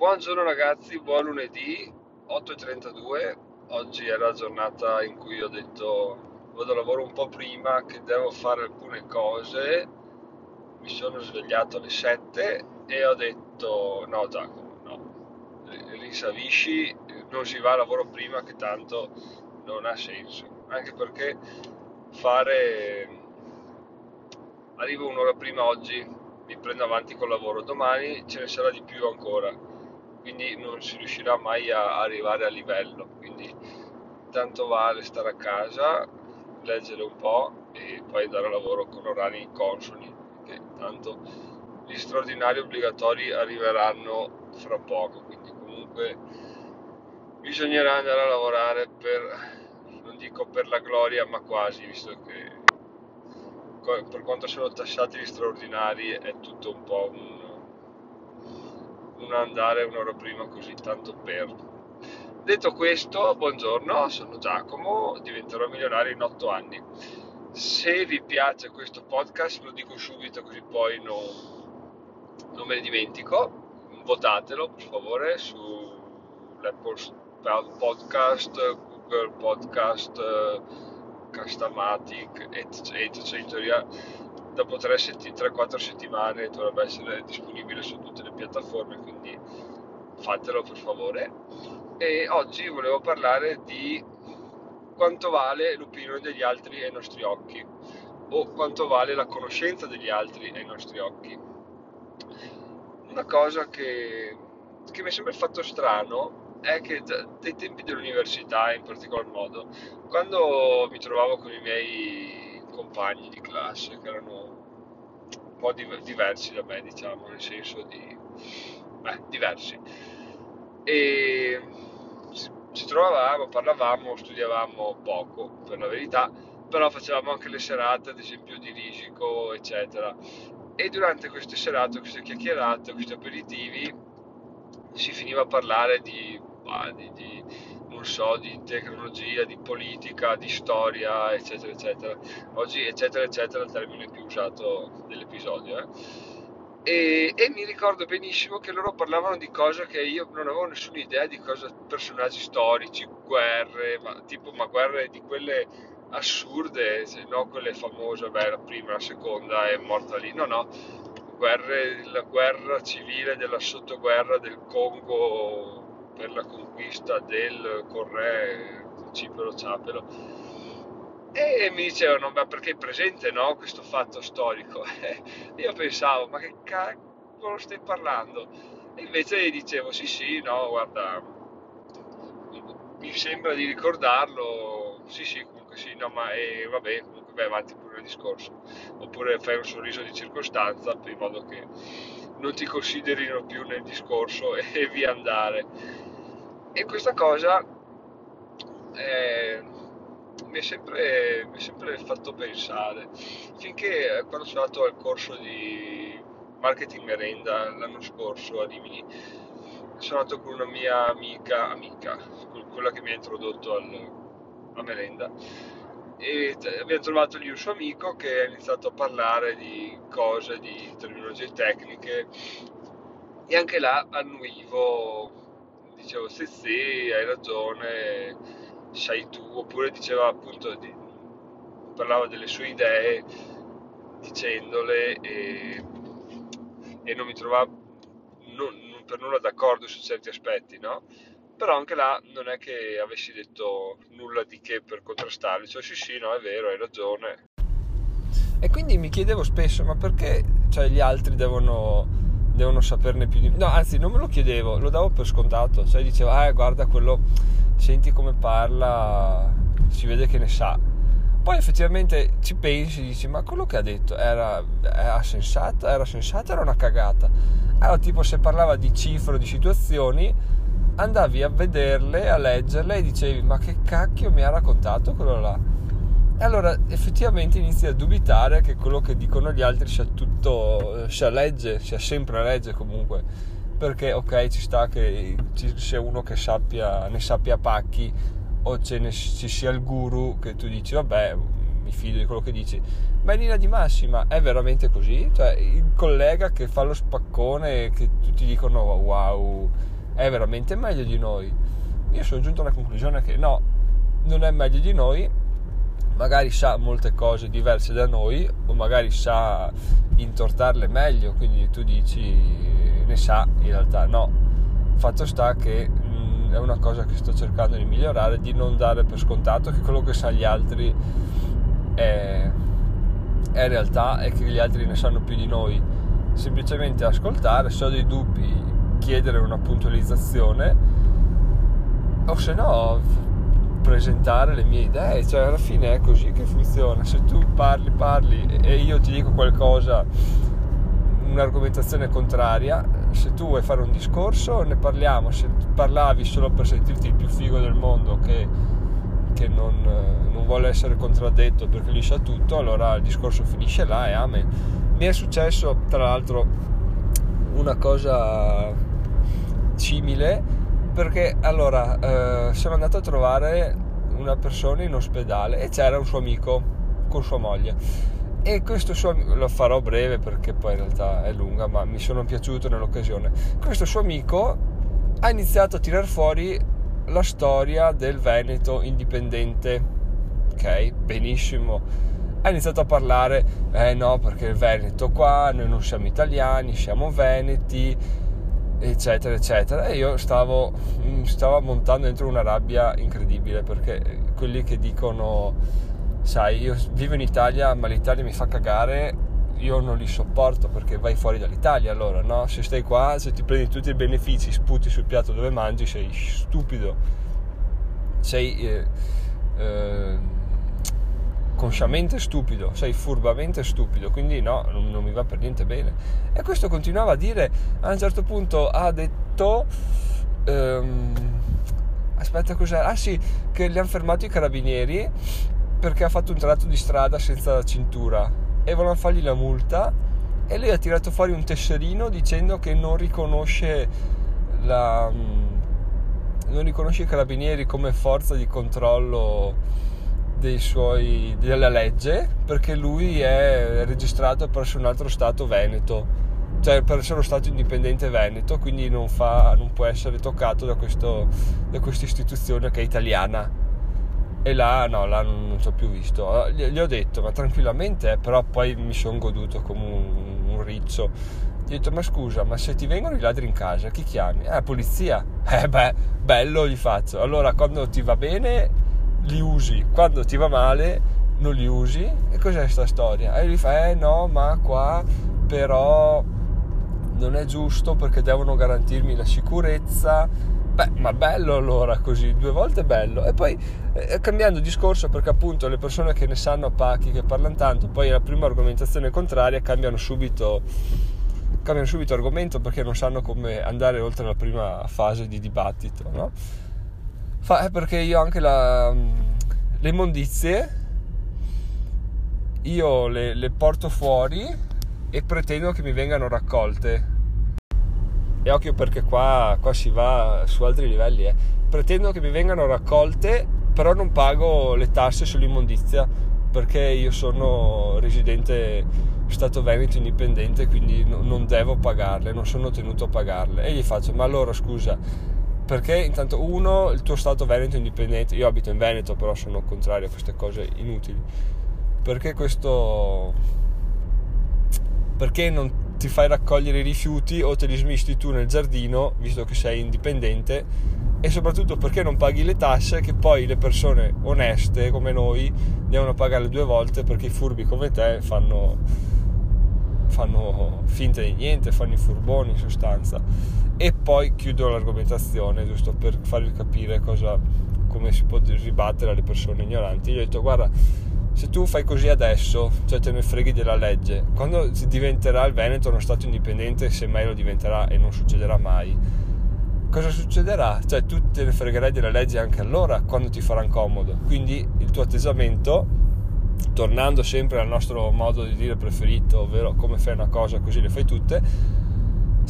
Buongiorno ragazzi, buon lunedì 8.32. Oggi è la giornata in cui ho detto vado a lavoro un po' prima che devo fare alcune cose. Mi sono svegliato alle 7 e ho detto no Giacomo, no, risavisci, non si va a lavoro prima che tanto non ha senso. Anche perché fare... Arrivo un'ora prima oggi, mi prendo avanti col lavoro, domani ce ne sarà di più ancora quindi non si riuscirà mai a arrivare a livello. Quindi tanto vale stare a casa, leggere un po' e poi andare a lavoro con orari consoni, che tanto gli straordinari obbligatori arriveranno fra poco, quindi comunque bisognerà andare a lavorare per, non dico per la gloria, ma quasi, visto che per quanto sono tassati gli straordinari è tutto un po' un non andare un'ora prima così tanto per. Detto questo, buongiorno, sono Giacomo, diventerò milionario in 8 anni. Se vi piace questo podcast, lo dico subito così poi non, non me ne dimentico, votatelo per favore su Apple Podcast, Google Podcast, Castamatic, etc. Dopo 3-4 settimane dovrebbe essere disponibile su tutte le piattaforme, quindi fatelo per favore. E oggi volevo parlare di quanto vale l'opinione degli altri ai nostri occhi o quanto vale la conoscenza degli altri ai nostri occhi. Una cosa che, che mi è sempre fatto strano è che dai tempi dell'università in particolar modo, quando mi trovavo con i miei compagni di classe che erano un po' diversi da me, diciamo, nel senso di... beh, diversi. E ci trovavamo, parlavamo, studiavamo poco, per la verità, però facevamo anche le serate, ad esempio di risico, eccetera. E durante queste serate, queste chiacchierate, questi aperitivi, si finiva a parlare di, bah, di, di so, di tecnologia, di politica, di storia, eccetera, eccetera. Oggi, eccetera, eccetera, è il termine più usato dell'episodio. Eh? E, e, mi ricordo benissimo che loro parlavano di cose che io non avevo nessuna idea di cosa, personaggi storici, guerre, ma, tipo, ma guerre di quelle assurde, no quelle famose, beh, la prima, la seconda è morta lì, no, no, guerre, la guerra civile della sottoguerra del Congo per la conquista del Corre Cipro Ciapelo. E mi dicevano ma perché è presente no, questo fatto storico? Io pensavo ma che cavolo stai parlando? E invece dicevo sì sì no guarda mi sembra di ricordarlo sì sì comunque sì no ma e, vabbè comunque vai avanti pure il discorso. Oppure fai un sorriso di circostanza in modo che non ti considerino più nel discorso e via andare e questa cosa eh, mi, è sempre, sempre, fatto pensare, finché eh, quando sono andato al corso di marketing merenda l'anno scorso a Rimini, sono andato con una mia amica, amica quella che mi ha introdotto al, a merenda, e abbiamo trovato lì un suo amico che ha iniziato a parlare di cose, di terminologie tecniche. E anche là annuivo sì sì hai ragione sai tu. Oppure diceva appunto di, parlava delle sue idee dicendole e, e non mi trovavo non, per nulla d'accordo su certi aspetti no? però anche là non è che avessi detto nulla di che per contrastarli. Cioè sì sì no è vero hai ragione. E quindi mi chiedevo spesso ma perché cioè, gli altri devono devono saperne più di me. No, anzi, non me lo chiedevo, lo davo per scontato. Cioè dicevo, ah, guarda quello, senti come parla, si vede che ne sa. Poi effettivamente ci pensi dici, ma quello che ha detto era, era sensato, era sensato, era una cagata. Allora, tipo, se parlava di cifre o di situazioni, andavi a vederle, a leggerle e dicevi, ma che cacchio mi ha raccontato quello là? E allora effettivamente inizi a dubitare che quello che dicono gli altri sia tutto, sia legge, sia sempre legge comunque. Perché ok, ci sta che ci sia uno che sappia, ne sappia pacchi o ce ne, ci sia il guru che tu dici vabbè mi fido di quello che dici Ma in linea di massima è veramente così? Cioè, il collega che fa lo spaccone, che tutti dicono wow, è veramente meglio di noi? Io sono giunto alla conclusione che no, non è meglio di noi, magari sa molte cose diverse da noi o magari sa intortarle meglio, quindi tu dici ne sa, in realtà no. Fatto sta che mh, mm, è una cosa che sto cercando di migliorare, di non dare per scontato che quello che sa gli altri è, è realtà e che gli altri ne sanno più di noi. Semplicemente ascoltare, se ho dei dubbi, chiedere una puntualizzazione o se no presentare le mie idee, cioè alla fine è così che funziona, se tu parli, parli e io ti dico qualcosa, un'argomentazione contraria, se tu vuoi fare un discorso ne parliamo, se parlavi solo per sentirti il più figo del mondo che, che non, non, vuole essere contraddetto perché lui sa tutto, allora il discorso finisce là e amen. Mi è successo tra l'altro una cosa simile perché allora eh, sono andato a trovare una persona in ospedale e c'era un suo amico con sua moglie. E questo suo amico lo farò breve perché poi in realtà è lunga ma mi sono piaciuto nell'occasione. Questo suo amico ha iniziato a tirar fuori la storia del Veneto indipendente. Ok benissimo. Ha iniziato a parlare eh no perché il Veneto qua noi non siamo italiani siamo veneti eccetera eccetera. E io stavo, mm, stavo montando dentro una rabbia incredibile perché quelli che dicono sai io vivo in Italia ma l'Italia mi fa cagare io non li sopporto perché vai fuori dall'Italia allora no? Se stai qua se ti prendi tutti i benefici sputi sul piatto dove mangi sei stupido. Sei eh, eh, consciamente stupido, sei furbamente stupido, quindi no, non, non, mi va per niente bene. E questo continuava a dire, a un certo punto ha detto, um, aspetta cos'era, ah sì, che li hanno fermato i carabinieri perché ha fatto un tratto di strada senza la cintura e volevano fargli la multa e lui ha tirato fuori un tesserino dicendo che non riconosce la... non riconosce i carabinieri come forza di controllo suoi, della legge perché lui è registrato presso un altro Stato veneto cioè presso lo Stato indipendente veneto quindi non, fa, non può essere toccato da, questo, da questa istituzione che è italiana. E là no, là non, non ci ho più visto. Gli, gli, ho detto ma tranquillamente però poi mi sono goduto come un, un riccio. Gli ho detto ma scusa ma se ti vengono i ladri in casa chi chiami? eh polizia. Eh beh bello gli faccio. Allora quando ti va bene li usi, quando ti va male non li usi. E cos'è questa storia? E lui fa, eh no, ma qua però non è giusto perché devono garantirmi la sicurezza. Beh, ma bello allora così, due volte bello. E poi eh, cambiando discorso perché appunto le persone che ne sanno a pacchi, che parlano tanto, poi la prima argomentazione contraria cambiano subito cambiano subito argomento perché non sanno come andare oltre la prima fase di dibattito, no? Fa, è perché io anche la, le immondizie io le, le, porto fuori e pretendo che mi vengano raccolte. E occhio perché qua, qua si va su altri livelli. Eh. Pretendo che mi vengano raccolte, però non pago le tasse sull'immondizia perché io sono residente Stato Veneto indipendente, quindi non devo pagarle, non sono tenuto a pagarle. E gli faccio, ma allora scusa, perché intanto uno il tuo stato veneto indipendente io abito in Veneto però sono contrario a queste cose inutili perché questo perché non ti fai raccogliere i rifiuti o te li smisti tu nel giardino visto che sei indipendente e soprattutto perché non paghi le tasse che poi le persone oneste come noi devono pagare due volte perché i furbi come te fanno fanno finta di niente, fanno i furboni in sostanza. E poi chiudo l'argomentazione, giusto per farvi capire cosa, come si può ribattere alle persone ignoranti. Io ho detto, guarda, se tu fai così adesso, cioè te ne freghi della legge, quando diventerà il Veneto uno Stato indipendente, se mai lo diventerà e non succederà mai, cosa succederà? Cioè tu te ne fregherai della legge anche allora, quando ti farà comodo. Quindi il tuo atteggiamento tornando sempre al nostro modo di dire preferito, ovvero come fai una cosa così le fai tutte,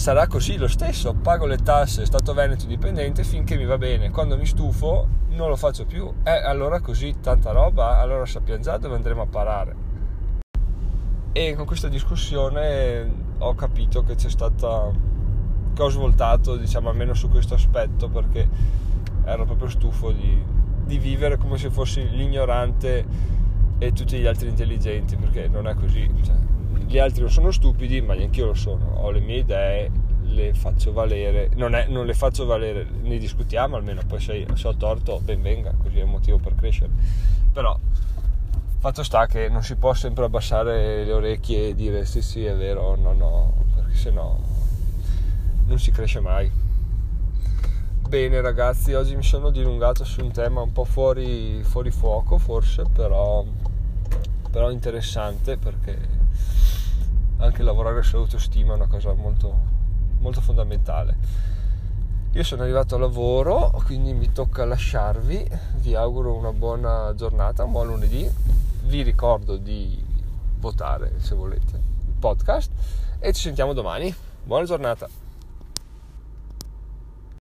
sarà così lo stesso, pago le tasse, Stato Veneto dipendente finché mi va bene, quando mi stufo non lo faccio più, eh allora così tanta roba, allora sappiamo già dove andremo a parare. e con questa discussione ho capito che c'è stata che ho svoltato diciamo almeno su questo aspetto perché ero proprio stufo di, di vivere come se fossi l'ignorante e tutti gli altri intelligenti perché non è così cioè, gli altri non sono stupidi ma neanche io lo sono. Ho le mie idee le faccio valere. Non, è, non le faccio valere ne discutiamo almeno poi se, se ho torto ben venga così è un motivo per crescere. Però fatto sta che non si può sempre abbassare le orecchie e dire sì sì è vero no no perché sennò non si cresce mai. Bene ragazzi oggi mi sono dilungato su un tema un po' fuori, fuori fuoco forse però, però interessante perché anche lavorare sull'autostima è una cosa molto, molto fondamentale io sono arrivato a lavoro quindi mi tocca lasciarvi vi auguro una buona giornata un buon lunedì vi ricordo di votare se volete il podcast e ci sentiamo domani. Buona giornata.